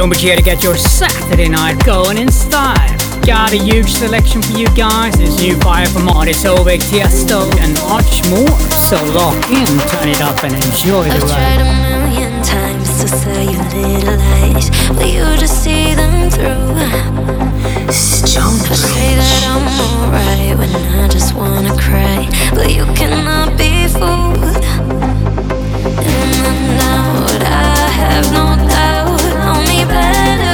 Don't forget to get your Saturday night going in style. Got a huge selection for you guys. There's new fire from Artist Ovek, Tiesto, and much more. So lock in, turn it up, and enjoy the I've ride. tried a million times to say you little lies, but you just see them through. I say that I'm alright when I just wanna cry, but you cannot be fooled. And I have no doubt. Know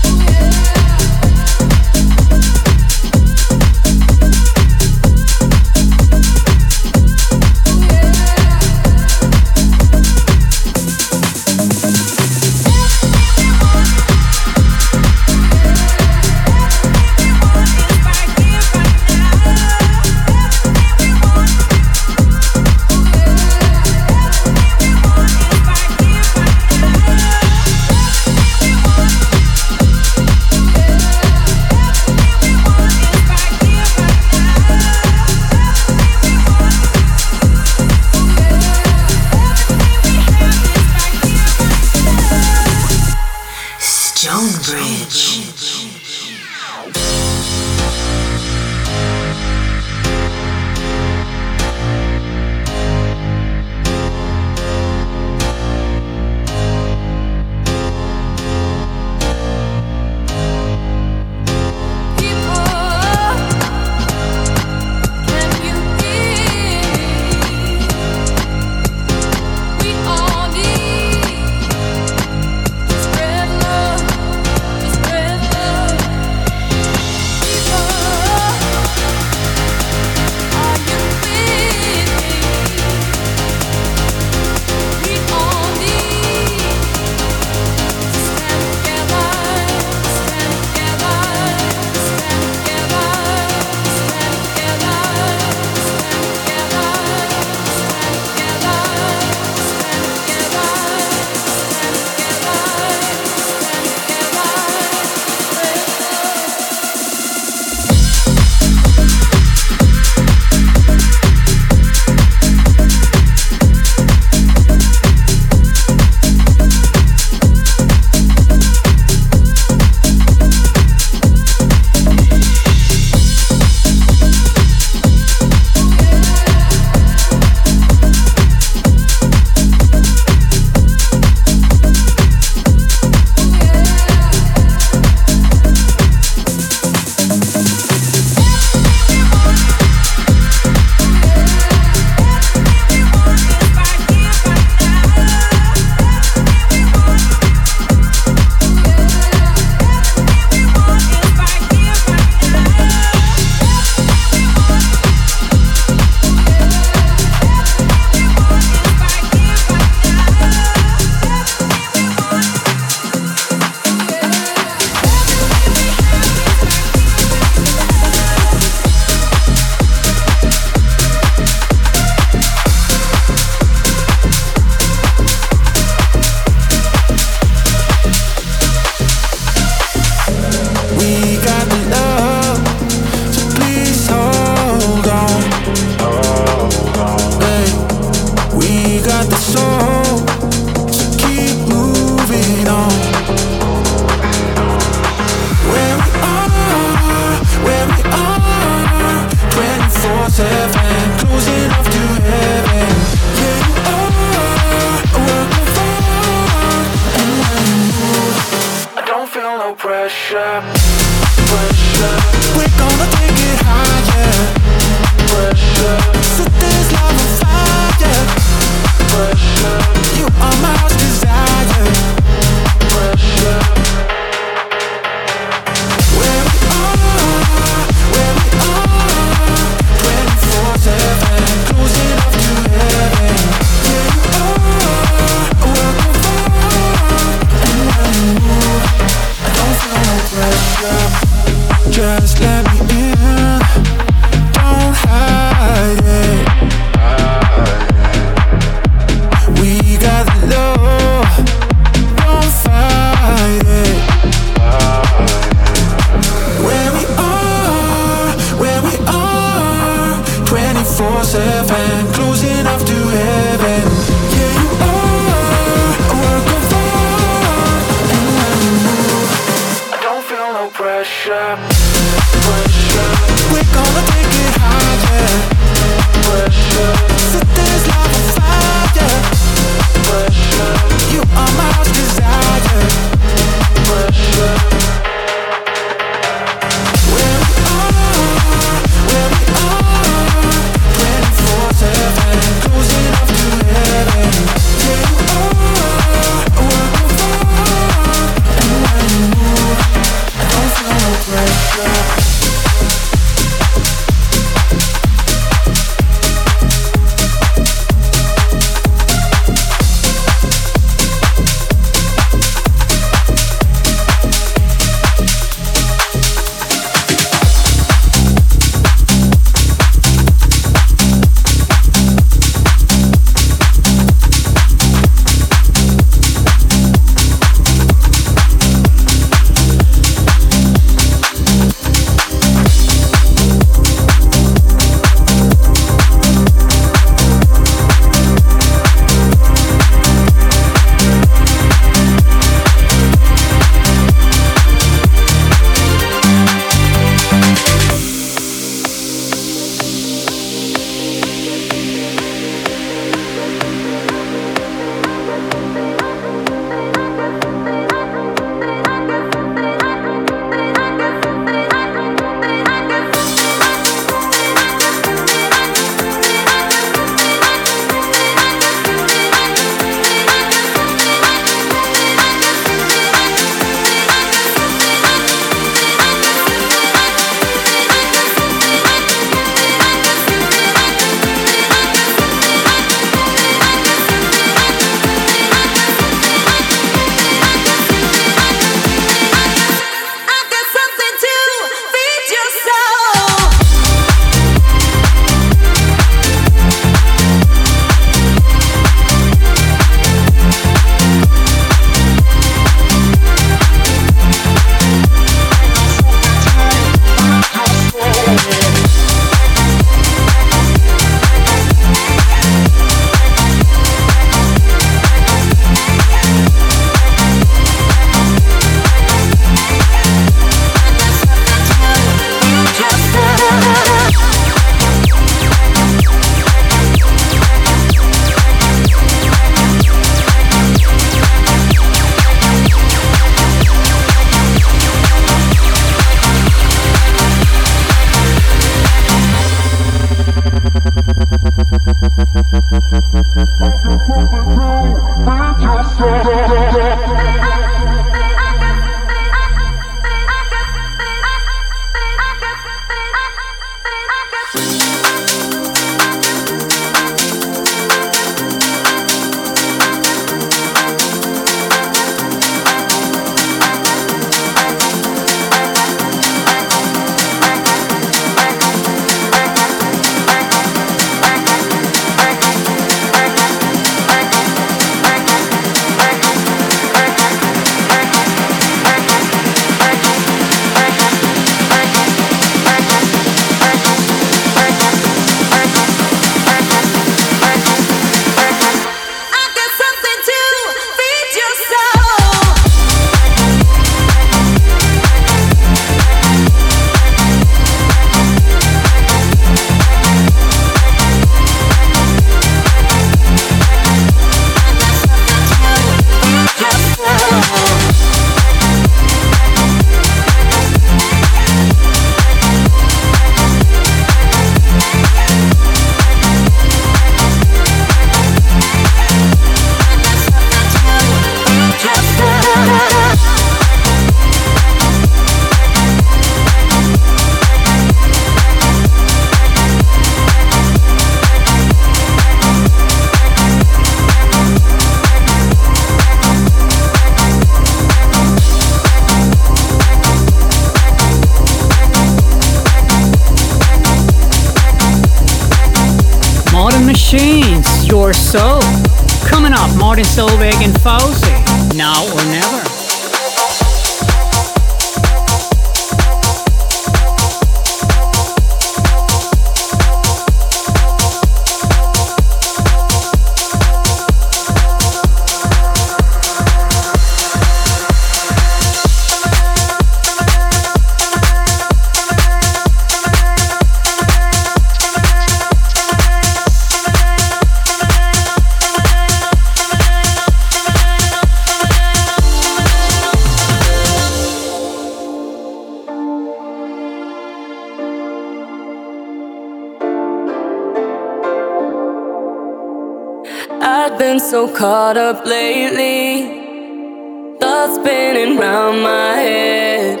caught up lately. Thoughts spinning round my head.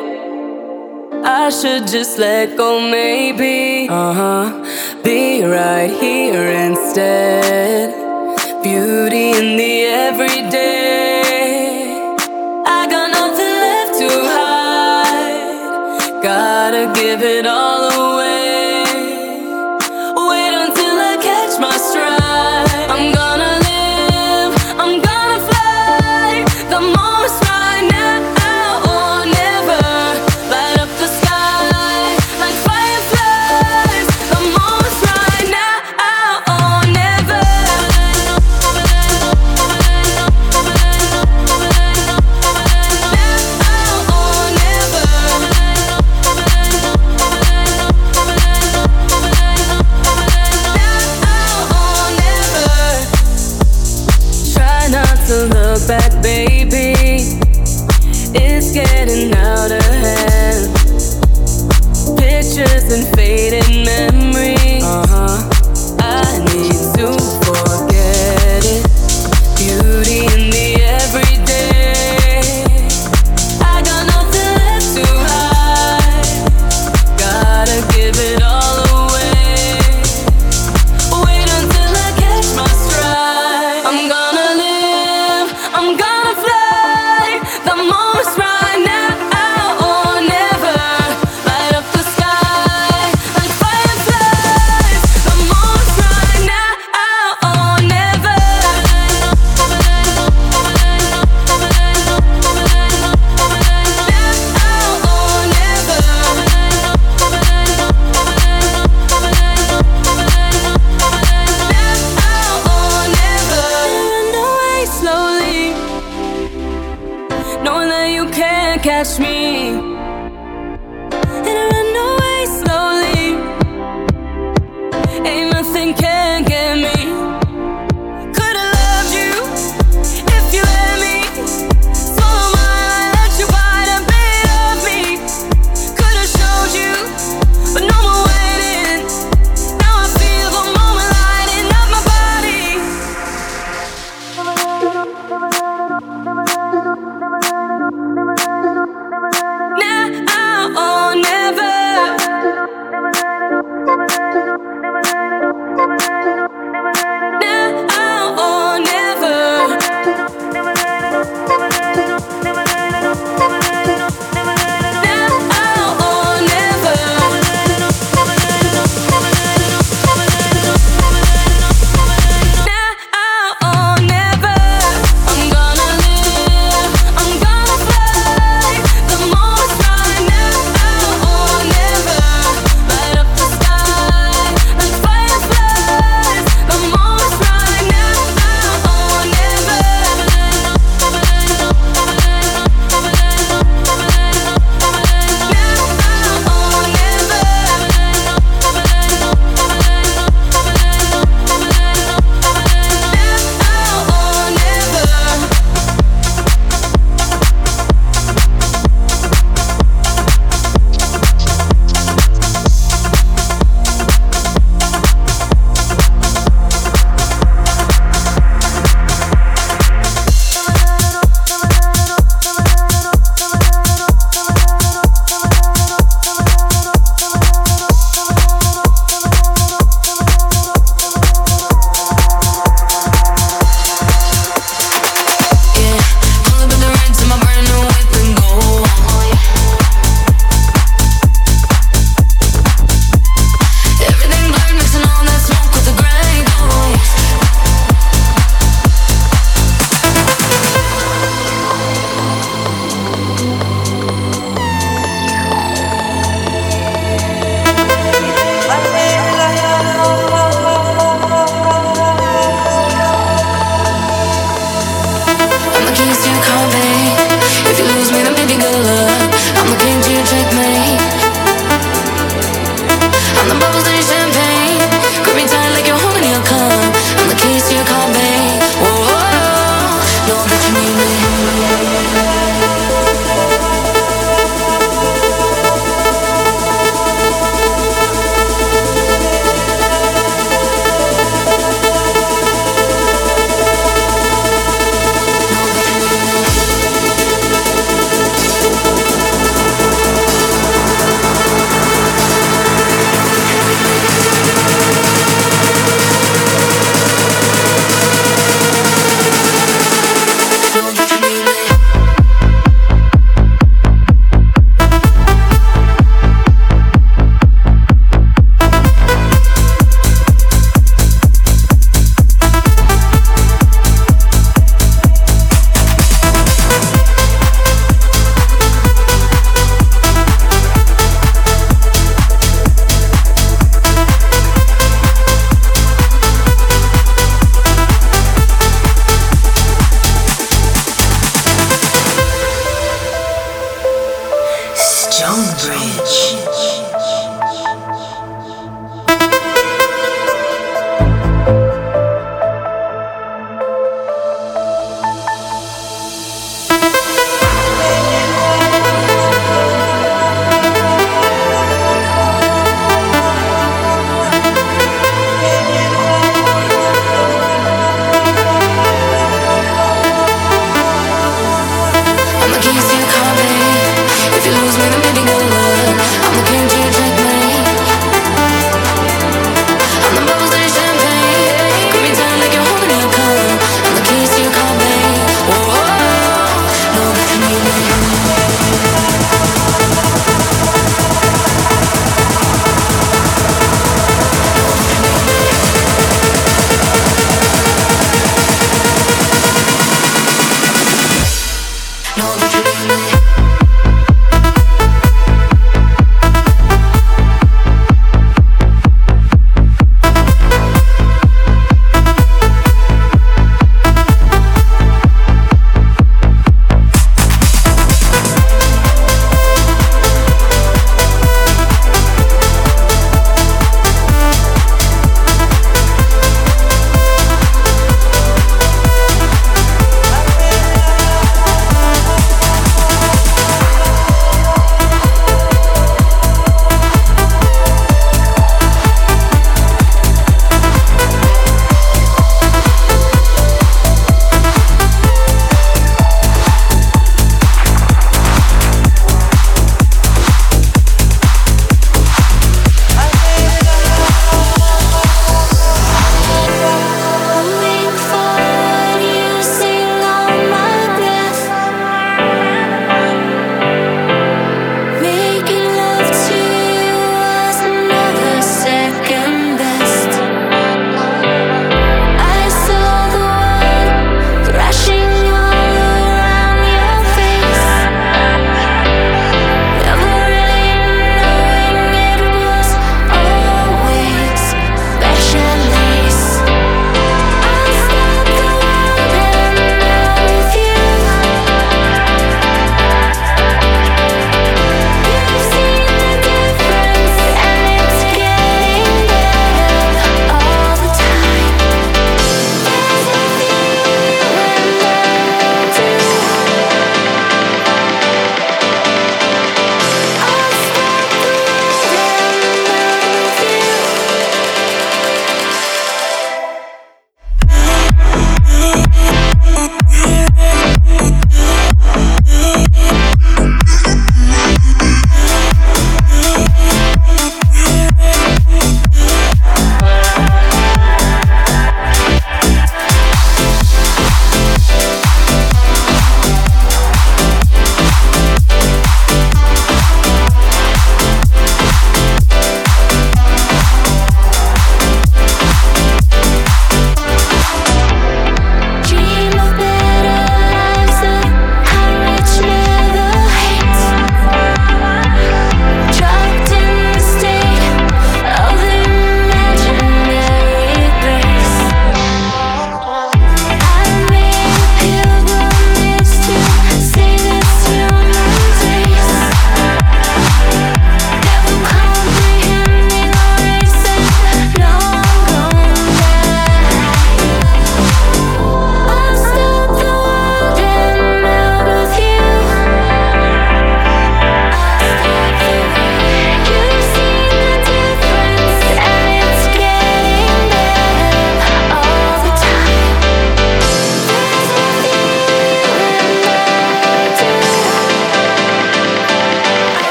I should just let go, maybe. Uh huh. Be right here instead. Beauty in the everyday. I got nothing left to hide. Gotta give it all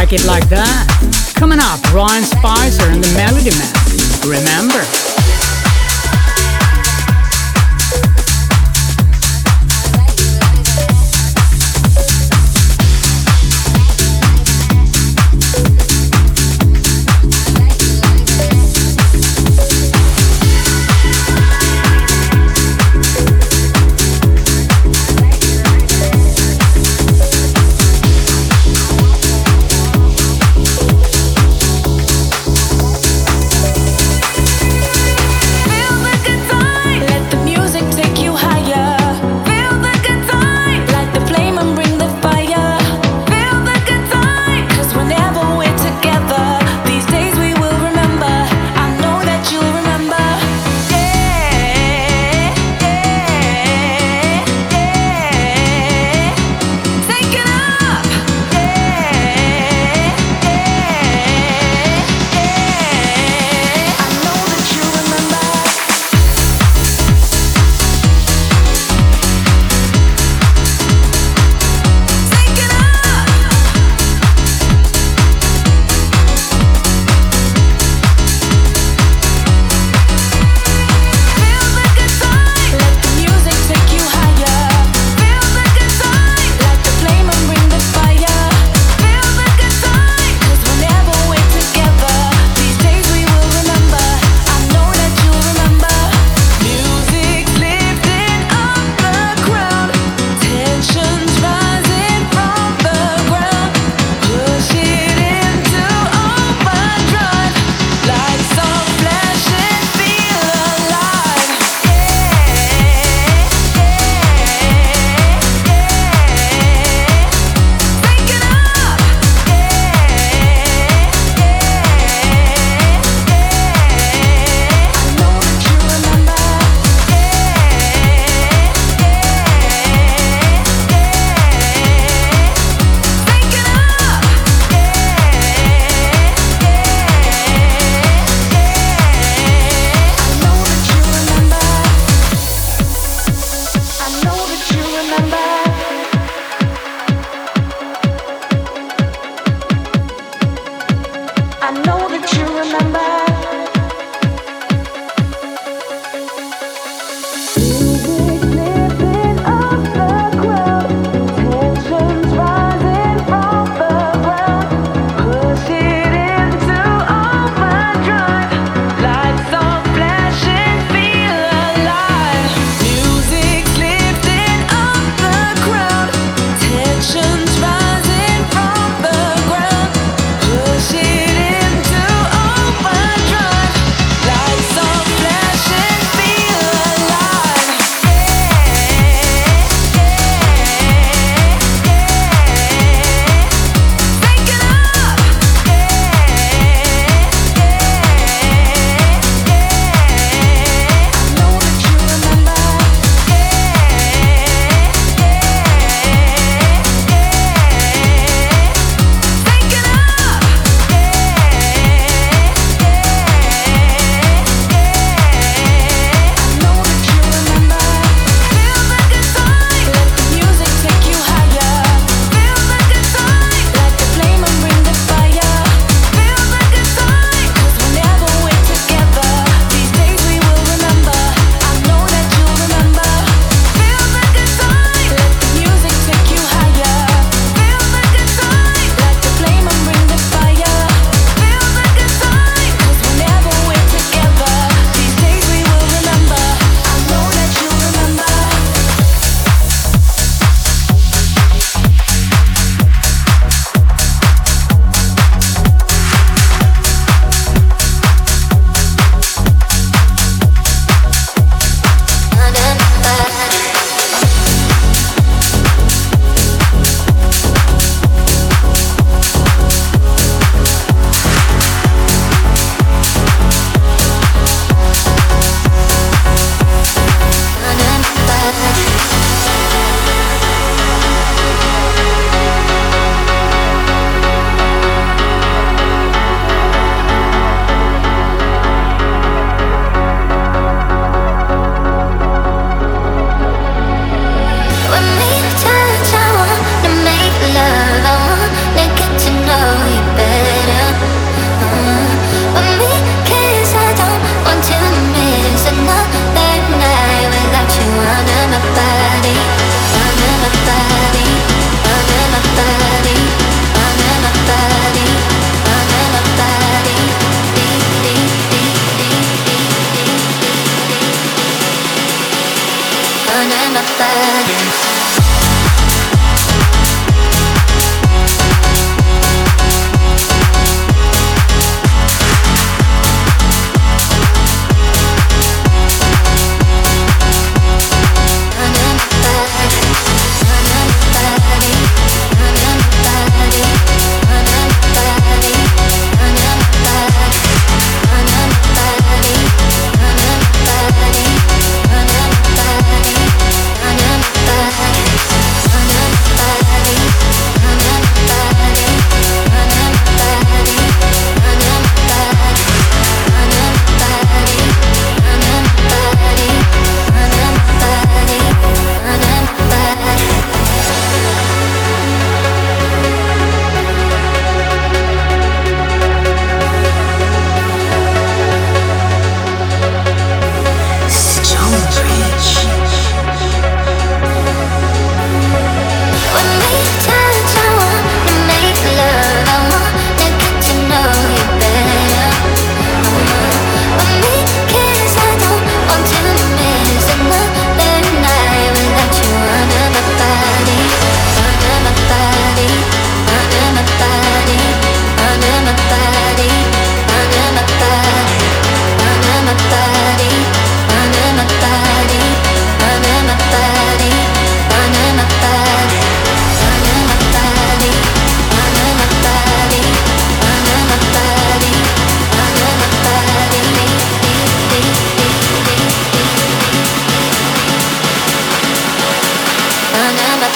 Like it like that? Coming up, Ryan Spicer and the Melody Man. Remember.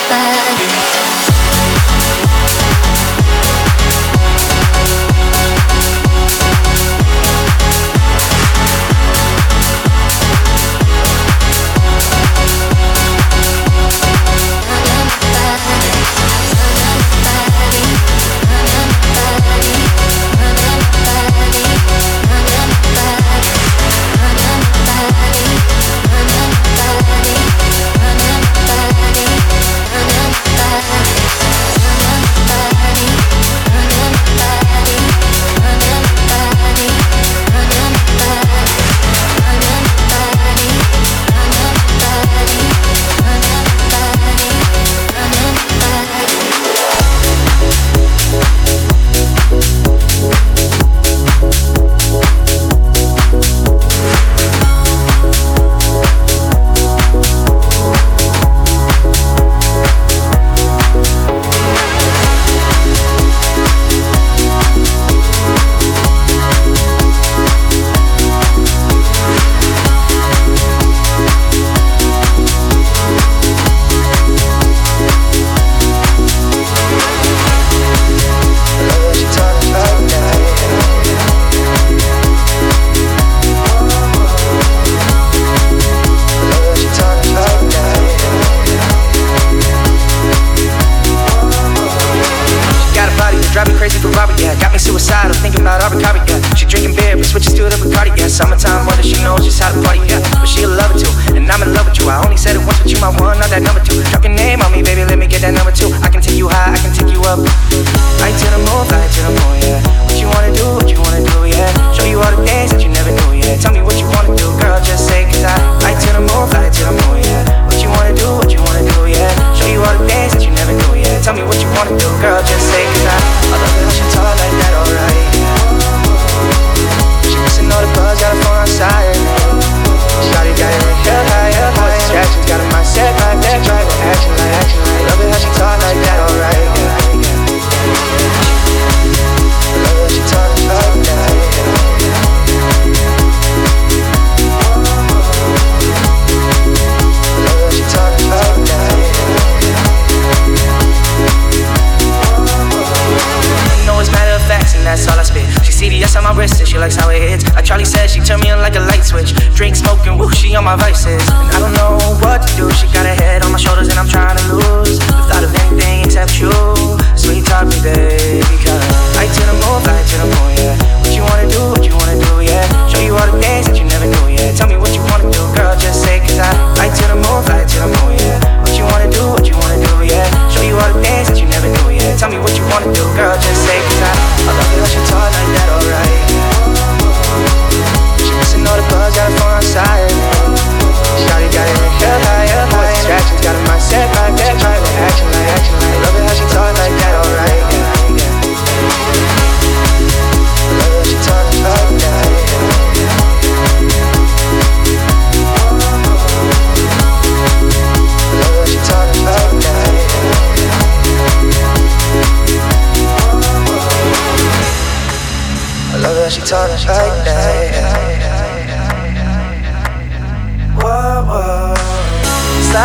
Shawty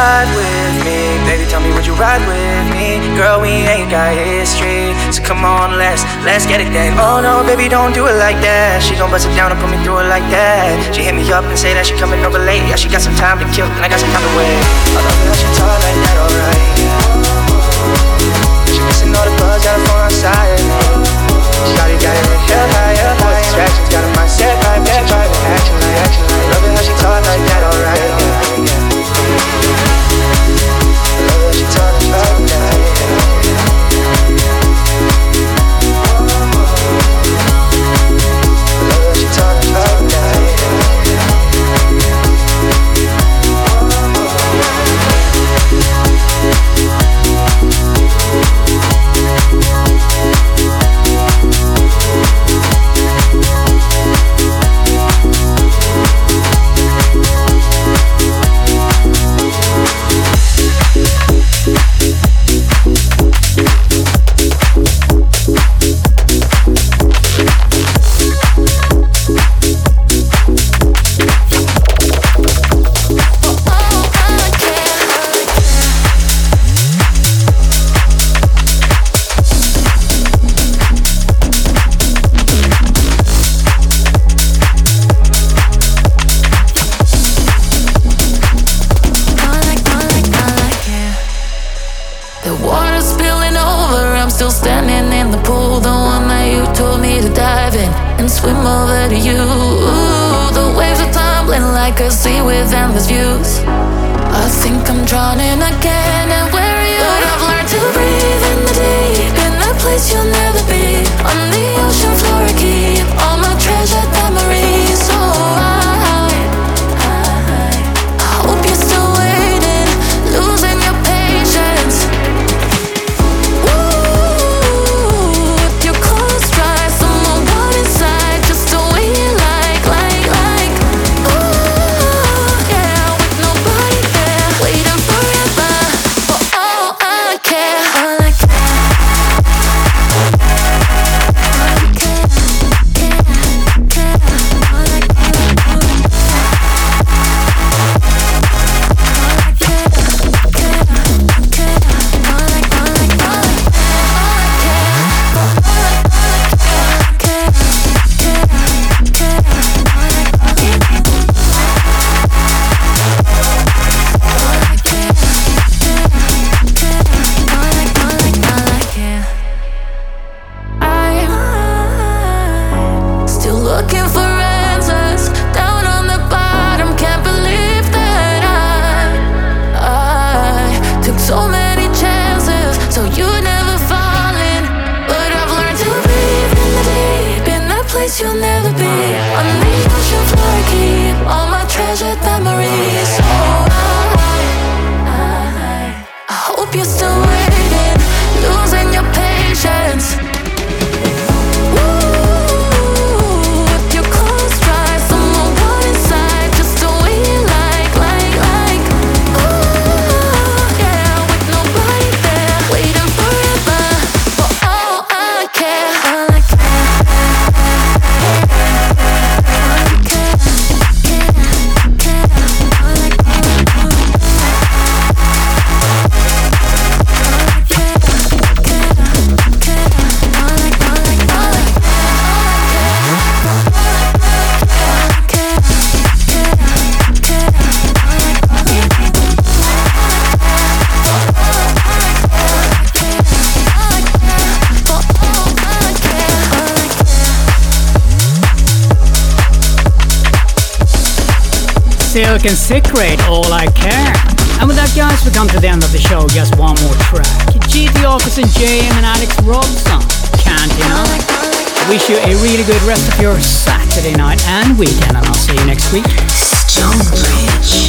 slide with me? Baby, tell me, would you ride with me? Girl, we ain't got history, so come on, let's let's get it then. Oh no, baby, don't do it like that. She gon' bust it down and put me through it like that. She hit me up and say that she coming over late. Yeah, she got some time to kill, and I got some time to wait. I love how she talk like that, alright. She missing all the buzz, got her phone outside. Shawty got it right here, higher, higher. Distractions, got her mindset right, bad right, action like action like. Love it how she talk like that, alright. Love how she And Secret, All I Care. And with that, guys, we come to the end of the show. Just one more track. GT Office and JM and Alex Robson. Can't deny. Wish you a really good rest of your Saturday night and weekend, and I'll see you next week. Stonebridge. I